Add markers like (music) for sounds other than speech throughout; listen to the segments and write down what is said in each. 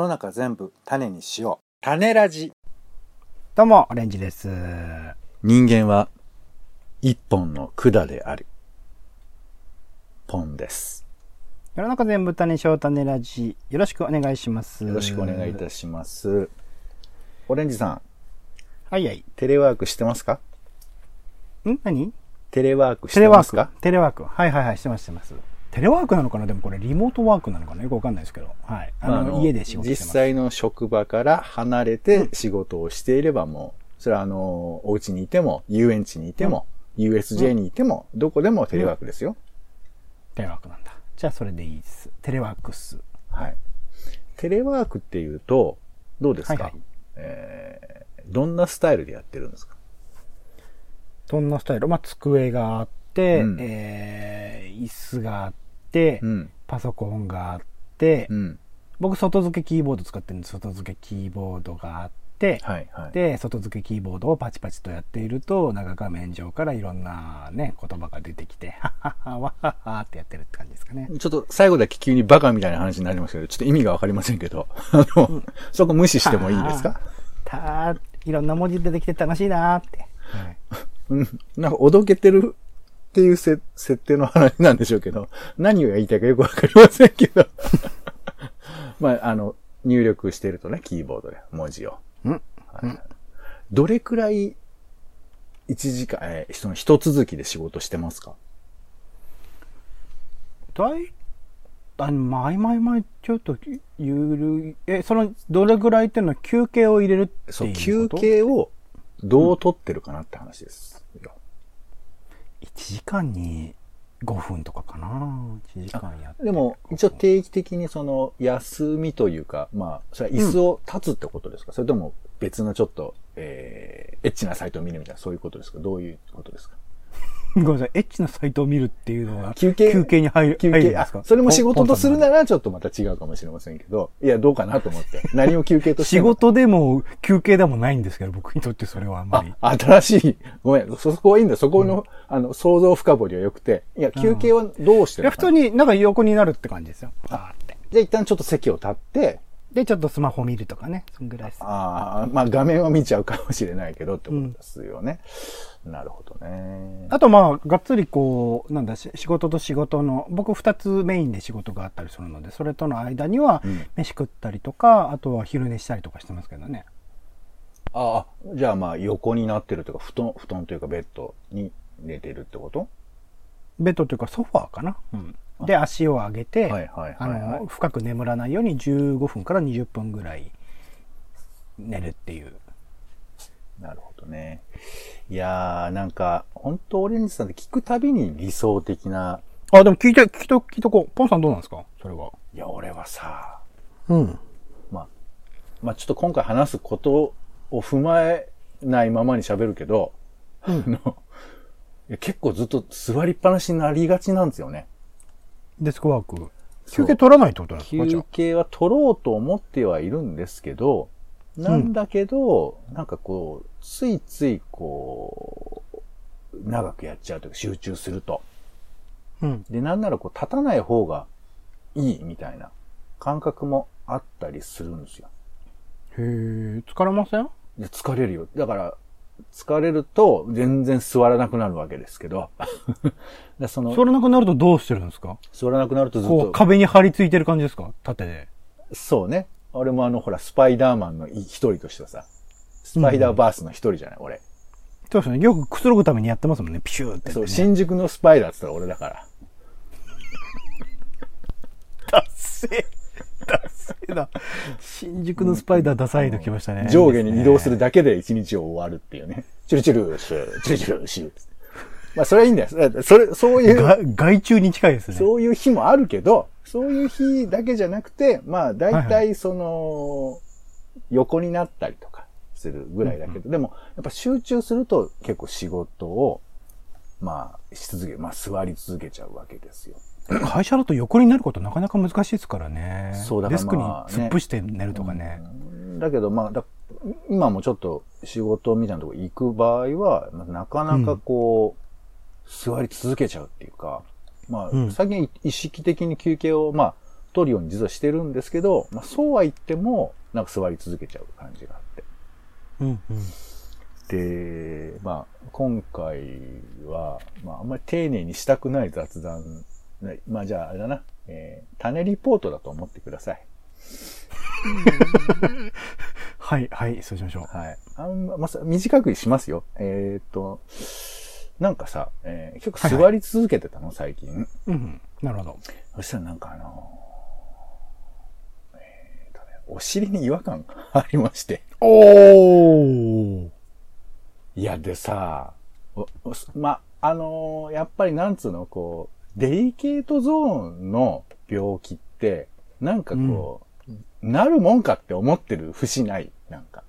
の中全部種にしよう。種ラジ。どうも、オレンジです。人間は一本の管である。ポンです。世の中全部種翔種ラジ。よろしくお願いします。よろしくお願いいたします。オレンジさん、はいはい。テレワークしてますか？ん？何？テレワークしてますか？テレワーク。はいはいはい、してますしてます。テレワークなのかな？でもこれリモートワークなのかな？よくわかんないですけど。はい。あの、まああの家で仕事してます。実際の職場から離れて仕事をしていればもう、それはあの、お家にいても、遊園地にいても、USJ にいても、どこでもテレワークですよ。テレワークなんだ。じゃあそれでいいです。テレワークっす。はい。テレワークっていうと、どうですか、はいはいえー、どんなスタイルでやってるんですか？どんなスタイル？まあ、机があって、うんえー、椅子があって、うん。パソコンがあって、うん。僕外付けキーボード使ってるんで外付けキーボードがあって、はい、はい。で、外付けキーボードをパチパチとやっていると、なんか画面上からいろんなね、言葉が出てきて、(laughs) はっはっは、わっはっはってやってるって感じですかね。ちょっと最後だけ急にバカみたいな話になりますけど、ちょっと意味がわかりませんけど、(laughs) あの、そこ無視してもいいですか？(laughs) たいろんな文字出てきて楽しいなーって。はいうん。なんか、おどけてるっていうせ設定の話なんでしょうけど、何を言いたいかよくわかりませんけど。(laughs) まあ、あの、入力してるとね、キーボードで文字を。うんはいどれくらい、一時間、えーその一続きで仕事してますか？だい、あの、前々前ちょっとゆるい、え、その、どれぐらいっていうのは休憩を入れるっていうそう、休憩をどう取ってるかなって話ですよ。1時間に5分とかかな。1時間やって。でも、一応定期的にその、休みというか、まあ、それは椅子を立つってことですか、それとも別のちょっと、えー、エッチなサイトを見るみたいな、そういうことですか？どういうことですか？(laughs) ごめんなさい。エッチなサイトを見るっていうのは休憩休憩に入る休憩、あ入るんですか、それも仕事とするなららちょっとまた違うかもしれませんけど、いや、どうかなと思って。(laughs) 何を休憩として仕も事でも休憩でもないんですけど僕にとってそれはあんまり。あ、新しい。ごめん、そこはいいんだ。そこの、あの、想像深掘りは良くて。いや、休憩はどうしていやるのかな普通になんか横になるって感じですよ。あーってじゃあ一旦ちょっと席を立って、でちょっとスマホ見るとかねそんぐらいですああ、まあ画面は見ちゃうかもしれないけどってことですよね。なるほどね。あとまあがっつりこうなんだし仕事と仕事の僕2つメインで仕事があったりするのでそれとの間にはうん。飯食ったりとかあとは昼寝したりとかしてますけどね。ああ、じゃあまあ横になってるというか、布団、布団というかベッドに寝てるってこと？ベッドというかソファーかな、うん、で足を上げて、あはいの深く眠らないように15分から20分ぐらい寝るっていう。なるほどね。いやー、なんか、本当オレンジさんって聞くたびに理想的な、あでも聞いて聞いと聞いとこう。ポンさんどうなんですか？それは。いや、俺はさ、うん。まあ、まあちょっと今回話すことを踏まえないままに喋るけど、あの、いや結構ずっと座りっぱなしになりがちなんですよね。デスクワーク。休憩取らないってことなんですか？休憩は取ろうと思ってはいるんですけど、なんだけど、なんかこう、ついついこう、長くやっちゃうというか集中すると。あうん。で、なんならこう、立たない方がいいみたいな感覚もあったりするんですよ。へえ疲れません？で疲れるよ。だから、疲れると全然座らなくなるわけですけど、(laughs) でその座らなくなるとどうしてるんですか？座らなくなるとずっと、壁に張り付いてる感じですか？縦で。そうね。俺もあの、ほら、スパイダーマンの一人としてはさ、スパイダーバースの一人じゃない、俺。そうですね。よくくつろぐためにやってますもんね。ピシューってやって、そう、ね、新宿のスパイダーって言ったら俺だから。(laughs) ダッセーダッセーだ新宿のスパイダーダサいときましたね上下に移動するだだけで一日を終わるっていうね。チュルチュルシュー、チュルチュルシュー。まあ、それはいいんだよ。それ、そういう、が外注に近いですねそういう日もあるけど、そういう日だけじゃなくて、まあ、大体その、横になったりとかするぐらいだけど、でも、やっぱ集中すると結構仕事を、まあ、し続け、まあ、座り続けちゃうわけですよ。会社だと横になることなかなか難しいですからねそうだからデスクに突っ伏して寝るとかねだけど、まあ、だ今もちょっと仕事みたいなとこ行く場合は、まあなかなかこう、座り続けちゃうっていうか、まあ、うん最近意識的に休憩を、まあ、取るように実はしてるんですけど、まあそうは言っても、なんか座り続けちゃう感じがあって。うんうん。で、まあ、今回は、まあ、あんまり丁寧にしたくない雑談。ねまあ、じゃあ、あれだな。えー、種リポートだと思ってください。はい、はい、そうしましょう。はい。あんま、ま短くしますよ。えーっと、なんかさ、えー結構座り続けてたの、最近。うんうん。なるほど。そしたらなんかあのーえーっとね、お尻に違和感がありまして。おーいや、でさ、ま、あのーやっぱりなんつうの、こう、デリケートゾーンの病気って、なんかこう、なるもんかって思ってる節ないなんか。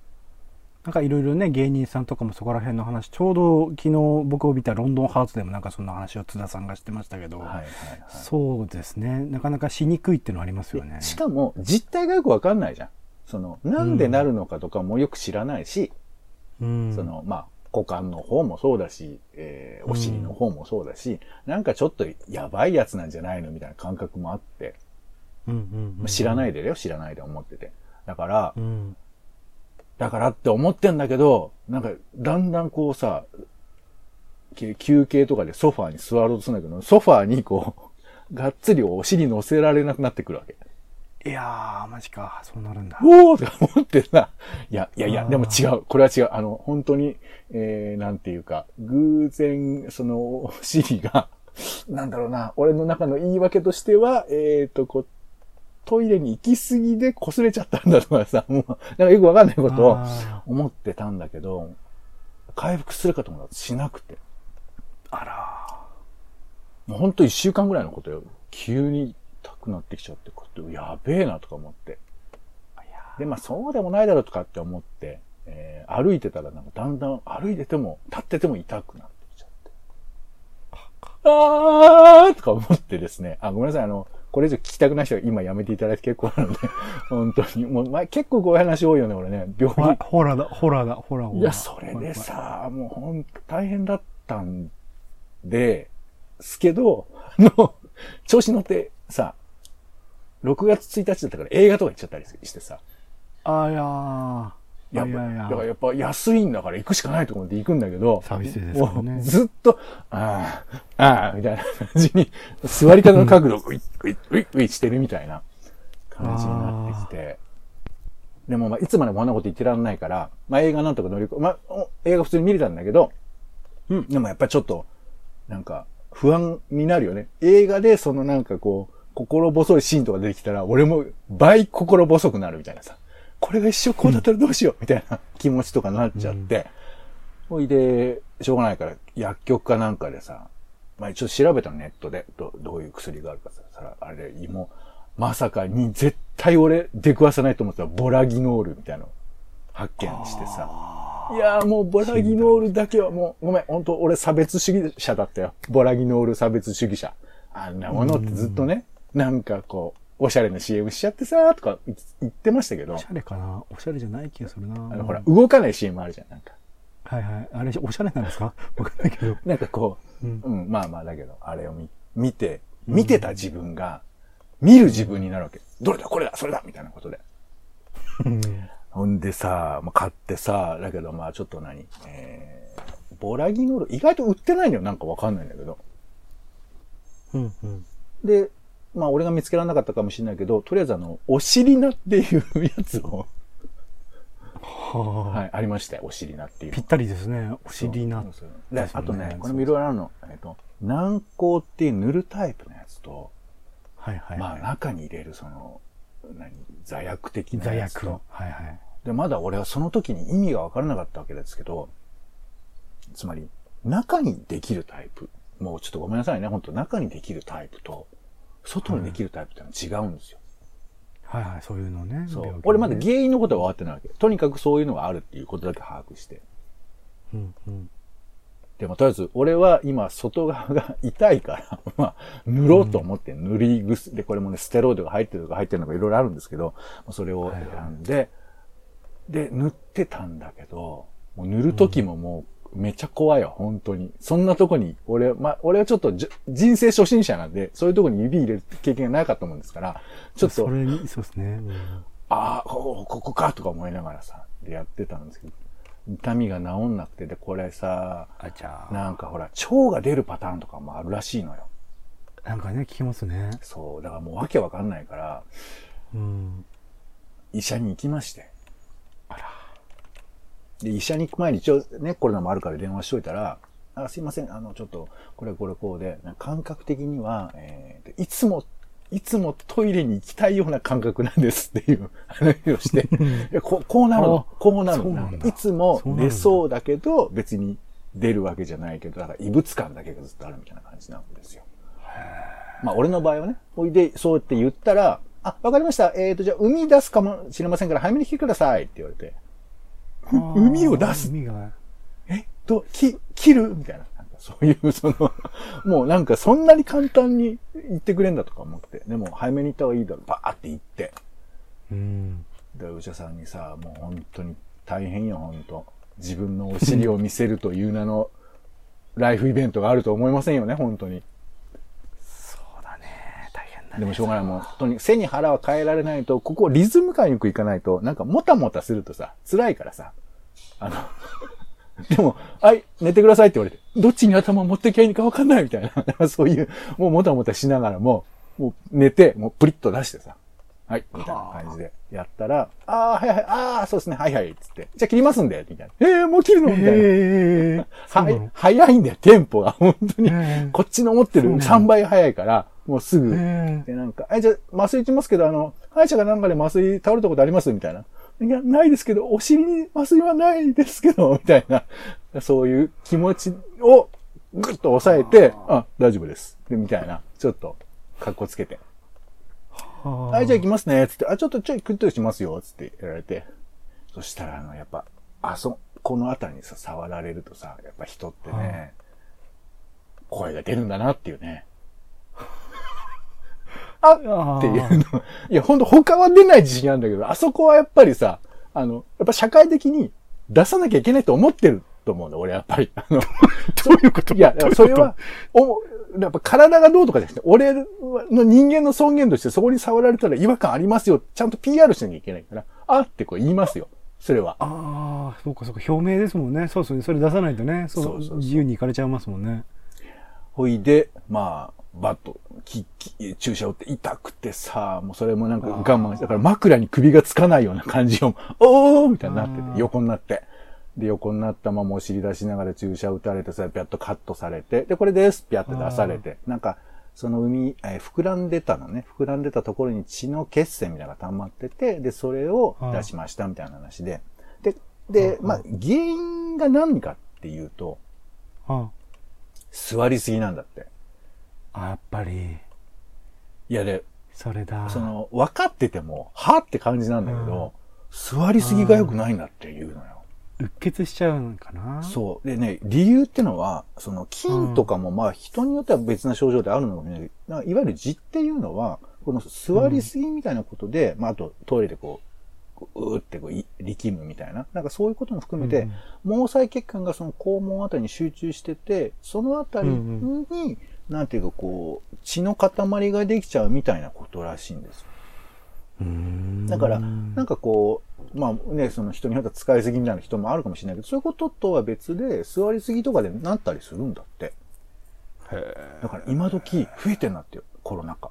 なんかいろいろね、芸人さんとかもそこら辺の話、ちょうど昨日僕を見たロンドンハーツでもなんかそんな話を津田さんがしてましたけど、はいはいはい。そうですね。なかなかしにくいっていうのはありますよね。しかも、実態がよくわかんないじゃん。その、なんでなるのかとかもよく知らないし、うん、その、まあ、股間の方もそうだし、えーお尻の方もそうだし、なんかちょっとやばいやつなんじゃないのみたいな感覚もあって、うんうんうん、知らないでだよ、知らないで思ってて。だからう、ん。だからって思ってんだけど、なんか、だんだんこうさ、け休憩とかでソファーに座ろうとするんだけど、ソファーにこう、(laughs) がっつりお尻乗せられなくなってくるわけ。いやー、マジか。そうなるんだ。おーとか思ってさ、いや、いやいや、でも違う。これは違う。あの、本当に、えー、なんていうか、偶然、その、(laughs) お尻が、なんだろうな、俺の中の言い訳としては、えーと、こう、トイレに行き過ぎで擦れちゃったんだとかさ、(laughs) もう、なんかよくわかんないことをあ思ってたんだけど、回復するかと思ったらしなくて。ーあらもうほんと一週間ぐらいのことよ。急に痛くなってきちゃって、こうやってやべえなとか思って。で、まあそうでもないだろうとかって思って、えー歩いてたらなんかだんだん歩いてても、立ってても痛くなってきちゃって。あーとか思ってですね。あ、ごめんなさい。あの、これ以上聞きたくない人は今やめていただいて結構なので、(laughs) 本当に。もう、前結構こういう話多いよね、俺ね。病ー、気。ホラーだ、ホラーだ、ホラー。ホラーいや、それで、さ、もうほんと大変だったんで、すけど、あの、調子乗ってさ、6月1日だったから映画とか行っちゃったりしてさ、あいやー。やっぱ、だからやっぱ安いんだから行くしかないと思って行くんだけど、サービスですもうずっと、ああ、ああ、みたいな感じに、座り方の角度、ウィッ、ウィッ、ウィッ、ウィッしてるみたいな感じになってきて、でもまあ、いつまでもこんなこと言ってらんないから、まあ映画なんとか乗り越え、まあ、お映画普通に見れたんだけど、うん、でもやっぱりちょっと、なんか、不安になるよね。映画でそのなんかこう、心細いシーンとか出てきたら、俺も倍心細くなるみたいなさ。これが一生こうだったらどうしようみたいな気持ちとかなっちゃって、ほいで、しょうがないから、薬局かなんかでさ、まあ一応調べたのネットで、どどういう薬があるかさ、さあれで、芋、まさかに絶対俺出くわさないと思ってたボラギノールみたいなの発見してさ。いやーもうボラギノールだけはもう、ごめん、本当俺差別主義者だったよ。ボラギノール差別主義者。あんなものってずっとね、なんかこう、おしゃれな CM しちゃってさーとか言ってましたけどおし、ゃれかな？おしゃれじゃない気がするなあのほら、動かない CM あるじゃん、なんか。はいはい。あれ、おしゃれなんですか？(laughs) わかんないけど。なんかこう、うんうん、まあまあだけど、あれを見見て、見てた自分が、見る自分になるわけ。どれだ、これだ、それだ？みたいなことで。うんほんでさ、まあ、買ってさ、だけどまあちょっと何、えー、ボラギノール、意外と売ってないのよ、なんかわかんないんだけど。うんうん。で、まあ俺が見つけられなかったかもしれないけど、とりあえずあの、お尻菜っていうやつを、はあ、はい、ありましたよ、お尻菜っていうのぴったりですね。お尻な。そうそうで、ねあとね、これもいろいろあるの。えっと、軟膏っていう塗るタイプのやつと、はいはい。まあ中に入れるその、何、座薬的な座やつと薬。はいはい。で、まだ俺はその時に意味がわからなかったわけですけど、つまり、中にできるタイプ。もうちょっとごめんなさいね。本当中にできるタイプと、外にできるタイプってのは違うんですよ。はいはい。そういうのね。そう。ね俺まだ原因のことは分かってないわけ。とにかくそういうのがあるっていうことだけ把握して。うんうん。でもとりあえず、俺は今、外側が痛いから、(laughs) まあ、塗ろうと思って塗り薬、で、これもね、ステロイドが入ってるとか入ってるのがいろいろあるんですけど、それを選んで、で、塗ってたんだけど、もう塗る時ももう、めっちゃ怖いわ、本当に。そんなとこに、俺、まあ、俺はちょっとじ人生初心者なんで、そういうとこに指入れる経験がなかったもんですから、ちょっとそ、れに、そうですね。うんああ、こここかとか思いながらさ、でやってたんですけど、痛みが治んなくて、で、これさ、あ、じゃあ、なんかほら、腸が出るパターンとかもあるらしいのよ。なんかね、聞きますね。そう、だからもうわけわかんないから、うん。医者に行きまして。あら。で、医者に行く前に一応ね、コロナもあるから電話しといたら、あすいません、あの、ちょっと、これこれこうで、感覚的には、えーいつも、いつもトイレに行きたいような感覚なんですっていう話をして、いやここうなるのあ、こうなるの。いつもそうなんだ。出そうだけど、別に出るわけじゃないけど、だから異物感だけがずっとあるみたいな感じなんですよ。まあ、俺の場合はね、おいで、そうやって言ったら、あ、わかりました。えっ、と、じゃあ、海出すかもしれませんから、早めに来てくださいって言われて、う海を出す海が。え、ど、き、切る？みたいな。そういう、その、もうなんかそんなに簡単に言ってくれんだとか思って、でも早めに行った方がいいだろう、バーって言って。うん。で、お医者さんにさ、もう本当に大変よ、本当自分のお尻を見せるという名のライフイベントがあると思いませんよね、本当に。でもしょうがない。もう、本当に背に腹は変えられないと、ここリズム感よくいかないと、なんかもたもたするとさ、辛いからさ。あの、(laughs) でも、はい、寝てくださいって言われて、どっちに頭を持ってきゃいいのかわかんないみたいな。(laughs) そういう、もうもたもたしながらも、もう寝て、もうプリッと出してさ。はい、みたいな感じでやったら、ああ、はいはい、ああ、そうですね、はいはい、つって。じゃあ切りますんで、みたいな。ええー、もう切るの？みたいな。ええ (laughs) はい、早いんだよ、テンポが。本当に。ええこっちの思ってるそうなんだ3倍早いから、もうすぐ。えで、なんか、え、じゃあ、麻酔打ちますけど、あの、歯医者がなんかで麻酔倒れたことあります？みたいな。いや、ないですけど、お尻に麻酔はないですけど、(laughs) みたいな。そういう気持ちをぐっと抑えて、あ大丈夫です。で、みたいな。ちょっと、格好つけて。ははい、じゃあ行きますね。つって、あ、ちょっとちょいクッとしますよ。つってやられて。そしたら、あの、やっぱ、あそ、このあたりにさ、触られるとさ、やっぱ人ってね、声が出るんだなっていうね。ああっていうの。いや、ほんと他は出ない自信あるんだけど、あそこはやっぱりさ、あの、やっぱ社会的に出さなきゃいけないと思ってると思うんだ、俺やっぱり。あの、どういうこと？(laughs) いや、それは、お、やっぱ体がどうとかじゃなくて、俺の人間の尊厳としてそこに触られたら違和感ありますよ。ちゃんと PR しなきゃいけないから、あってこう言いますよ。それは。ああ、そうかそうか、表明ですもんね。そうそう、それ出さないとね、そうそうそうそう自由に行かれちゃいますもんね。ほいで、まあ、バッと、き、き、注射打って痛くてさ、もうそれもなんか我慢して、だから枕に首がつかないような感じを、(laughs) おーみたいになってて、横になって。で、横になったままお尻出しながら注射打たれて、それピャッとカットされて、で、これです、ピャッて出されて、なんか、その海、えー膨らんでたのね、膨らんでたところに血の血栓みたいなのが溜まってて、で、それを出しましたみたいな話で、で、で、まあ、原因が何かっていうと、あ座りすぎなんだって。あ、やっぱり、いやで、それだ。その、分かってても、はって感じなんだけど、座りすぎが良くないんだっていうのよ。うっ血しちゃうのかな？そう。でね、理由ってのは、その、筋とかもまあ人によっては別な症状であるのかもしれない。けど、なんかいわゆる痔っていうのは、この座りすぎみたいなことで、まああとトイレでこう、こううーってこうい力むみたいな、なんかそういうことも含めて、毛細血管がその肛門あたりに集中してて、そのあたりうんに、なんていうかこう、血の塊ができちゃうみたいなことらしいんですよ。だから、なんかこう、まあね、その人によっては使いすぎみたいな人もあるかもしれないけど、そういうこととは別で、座りすぎとかでなったりするんだって。だから今時増えてんなってよ、コロナ禍。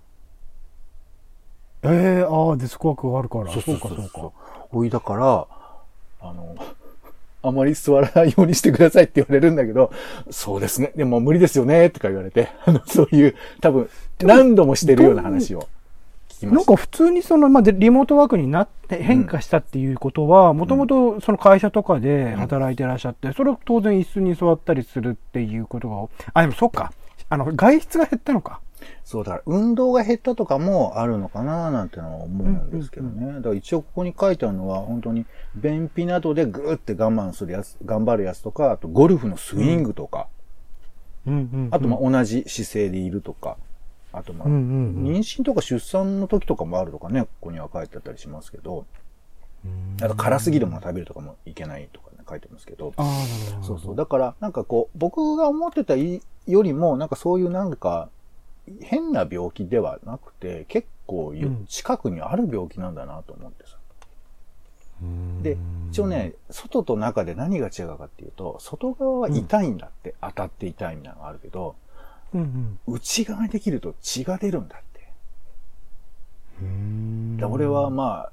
ええああ、デスクワークがあるから。そうか、そうか。おい、だから、あの、あまり座らないようにしてくださいって言われるんだけど、そうですね。でも無理ですよね、とか言われて、(laughs) あの、そういう、多分、何度もしてるような話を聞きました。なんか普通にその、まあ、でリモートワークになって変化したっていうことは、もともとその会社とかで働いてらっしゃって、それは当然椅子に座ったりするっていうことが、あ、でもそっか。あの、外出が減ったのか。そう、だから運動が減ったとかもあるのかななんてのは思うんですけどね。だから一応ここに書いてあるのは、本当に便秘などでグーって我慢するやつ、頑張るやつとか、あとゴルフのスイングとか、うんうん、あとまあ同じ姿勢でいるとか、あとまあ、うんうんうん。妊娠とか出産の時とかもあるとかね、ここには書いてあったりしますけど、あと辛すぎるもの食べるとかもいけないとかね、書いてますけど。そうそう。だから、なんかこう、僕が思ってたよりも、なんかそういうなんか、変な病気ではなくて、結構近くにある病気なんだなと思ってさ。うんで、一応ね、外と中で何が違うかっていうと、外側は痛いんだって、当たって痛いみたいなのがあるけど、うん内側にできると血が出るんだって。うん。で俺はまあ、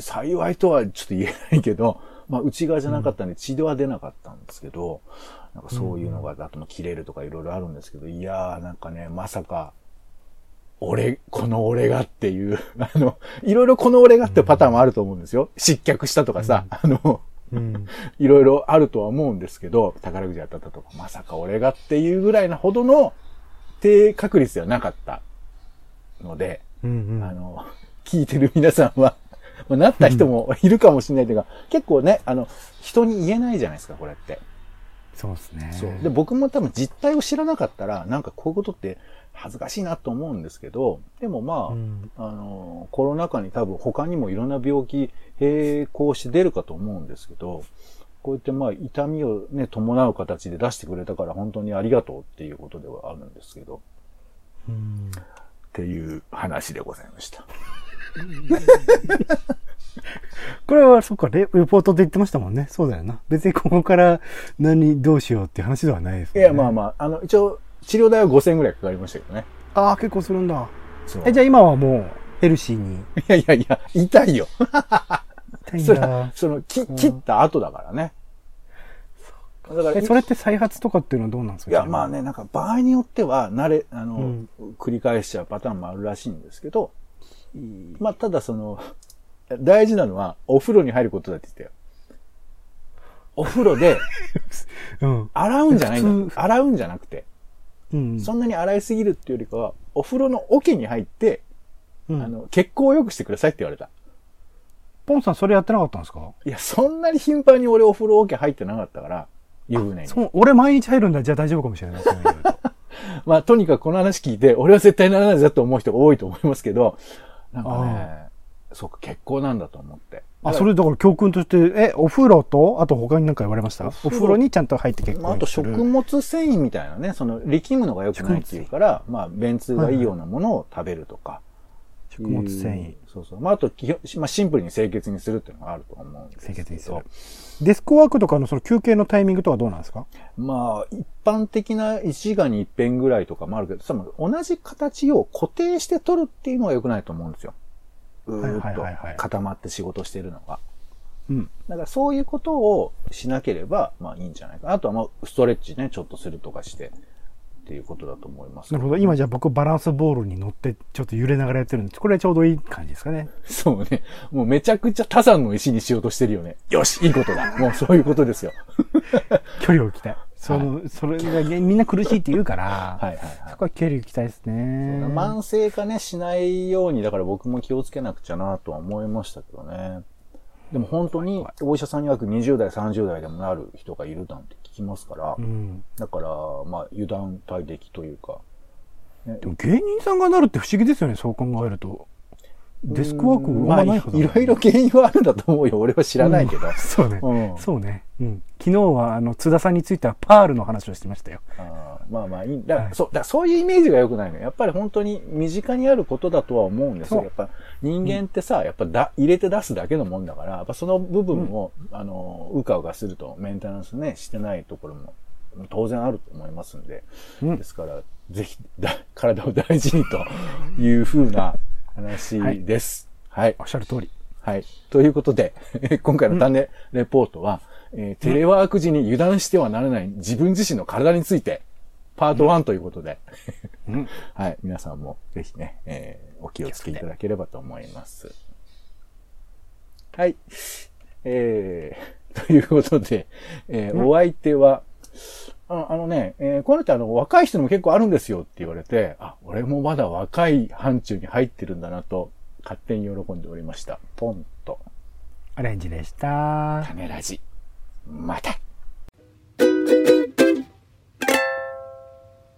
幸いとはちょっと言えないけど、まあ内側じゃなかったんで血では出なかったんですけど、なんかそういうのが、あとも切れるとかいろいろあるんですけど、いやーなんかね、まさか、俺、この俺がっていう、(laughs) あの、いろいろこの俺がってパターンもあると思うんですよ。失脚したとかさ、あの、うん。(laughs) いろいろあるとは思うんですけど、宝くじ当たったとか、まさか俺がっていうぐらいなほどの低確率ではなかったので、うんうん。あの、聞いてる皆さんは、まあなった人もいるかもしれないというか、結構ね、あの、人に言えないじゃないですか、これって。そうですね。そう。で、僕も多分実態を知らなかったら、なんかこういうことって恥ずかしいなと思うんですけど、でもまあ、うんあの、コロナ禍に多分他にもいろんな病気並行して出るかと思うんですけど、こうやってまあ痛みをね、伴う形で出してくれたから本当にありがとうっていうことではあるんですけど、うんっていう話でございました。これは、そっか、レレポートで言ってましたもんね。そうだよな。別にここから何、どうしようっていう話ではないですね。いや、まあまあ、あの、一応、治療代は5000円ぐらいかかりましたけどね。ああ、結構するんだ。え、じゃあ今はもう、ヘルシーに。いやいやいや、痛いよ。痛いんそれはだ。その、き切った後だからね。だから、え、それって再発とかっていうのはどうなんですか？いや、まあね、なんか場合によっては、慣れ、あの、うん繰り返しちゃうパターンもあるらしいんですけど、まあ、ただその、大事なのは、お風呂に入ることだって言ってたよ。お風呂で、(laughs) うん。洗うんじゃないんだ。洗うんじゃなくて、うん。そんなに洗いすぎるっていうよりかは、お風呂の桶に入って、うんあの、血行を良くしてくださいって言われた。ポンさんそれやってなかったんですか？いや、そんなに頻繁に俺お風呂桶入ってなかったから、湯船に。そう、俺毎日入るんだ。じゃあ大丈夫かもしれない。(laughs) まあ、とにかくこの話聞いて、俺は絶対ならないぞと思う人が多いと思いますけど、なんかね、そうか、結構なんだと思って。あ、それだから教訓として、え、お風呂と、あと他に何か言われました？お風呂。にちゃんと入って結まあ、あと食物繊維みたいなね、その力むのが良くないっていうから、まあ、便通がいいようなものを食べるとか。食物繊維。そうそう。まあ、あと基本、まあ、シンプルに清潔にするっていうのがあると思うんですけど。清潔にする。デスクワークとかのその休憩のタイミングとはどうなんですか？まあ、一般的な1時間に一遍ぐらいとかもあるけど、多分同じ形を固定して取るっていうのは良くないと思うんですよ。うーはいっと固まって仕事してるのが。うん。だからそういうことをしなければ、まあいいんじゃないかな。あとはまあ、ストレッチね、ちょっとするとかして、っていうことだと思います。なるほど。今じゃあ僕バランスボールに乗ってちょっと揺れながらやってるんです。これはちょうどいい感じですかね。そうね。もうめちゃくちゃ他山の石にしようとしてるよね。よし、いいことだ。もうそういうことですよ。(laughs) 距離を置きたい。その、それがみんな苦しいって言うから、はいはいはいそこは距離を置きたいですね。慢性化ね、しないように、だから僕も気をつけなくちゃなとは思いましたけどね。でも本当にお医者さん曰く20代、30代でもなる人がいるなんて聞きますから、うん。だから、まあ油断大敵というか、ねでも芸人さんがなるって不思議ですよね、そう考えると。デスクワークあんまあ、まないはずいろいろ原因はあるんだと思うよ。俺は知らないけど。(laughs) そうね。うんそうね。うん。昨日は、あの、津田さんについてはパールの話をしてましたよ。あーまあまあいい。だから、はいそう、だからそういうイメージが良くないのよ。やっぱり本当に身近にあることだとは思うんですよ。やっぱ人間ってさ、やっぱだ入れて出すだけのもんだから、やっぱその部分を、あの、うかうかするとメンテナンスね、してないところも当然あると思いますんで。うんですから、ぜひだ、体を大事にというふうな話です。はいおっしゃる通り。はい。ということで、(laughs) 今回の種レポートは、えーテレワーク時に油断してはならない自分自身の体について、パート1ということで、うん。(laughs) はい。皆さんもぜひね、えーお気をつけいただければと思います。はい。えー、(laughs) ということで、えーお相手は、ああのね、えーこうってあの、若い人にも結構あるんですよって言われて、あ、俺もまだ若い範疇に入ってるんだなと、勝手に喜んでおりました。ポンと。アレンジでした。種ラジ。また